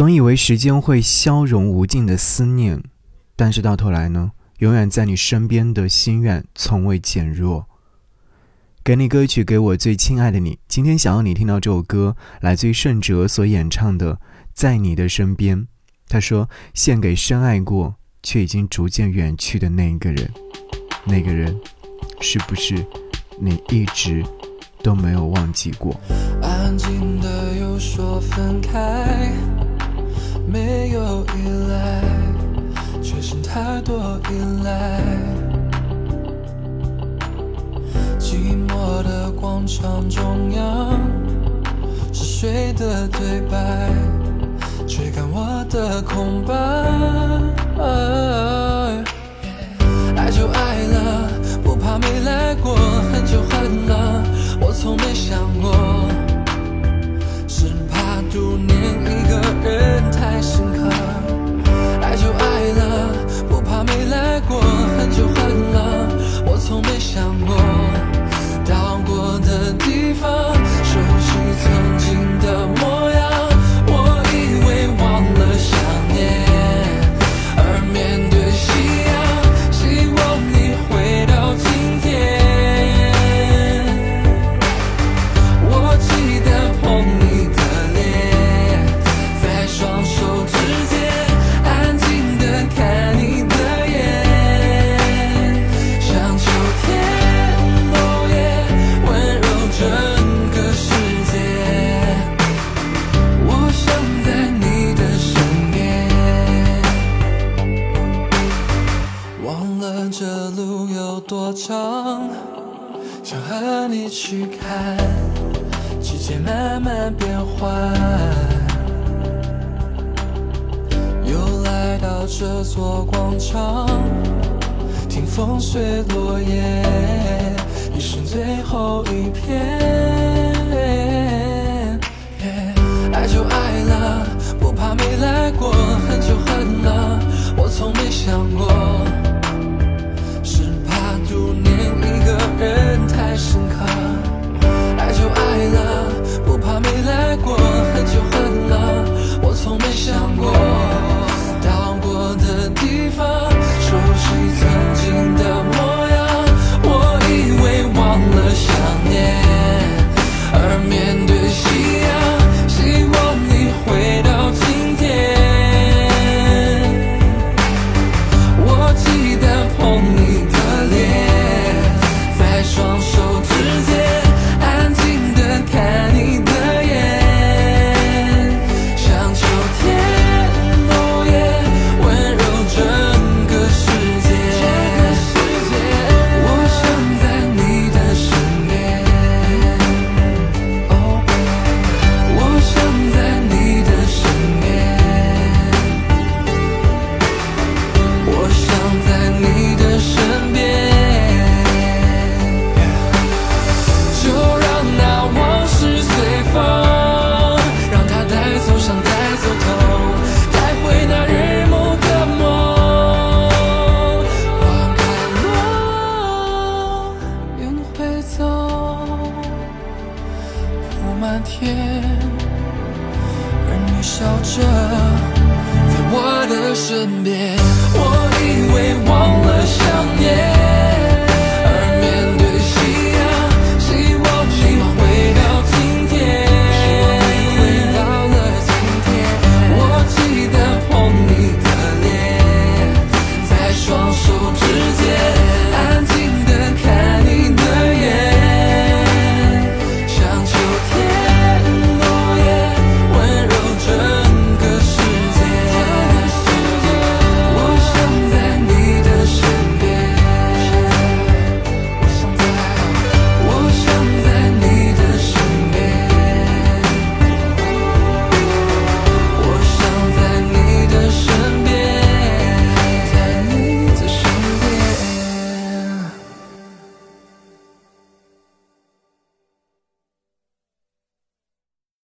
总以为时间会消融无尽的思念，但是到头来呢，永远在你身边的心愿从未减弱。给你歌曲，给我最亲爱的你。今天想要你听到这首歌，来自于盛哲所演唱的《在你的身边》。他说：“献给深爱过却已经逐渐远去的那一个人，那个人，是不是你一直都没有忘记过？”安静的又说分开。没有依赖，却剩太多依赖。寂寞的广场中央，是谁的对白？追赶我的空白。想和你去看季节慢慢变换，又来到这座广场，听风随落叶，一生最后一片。爱就爱了，不怕没来过，恨就恨了，我从没想过。满天，而你笑着，在我的身边，我以为忘。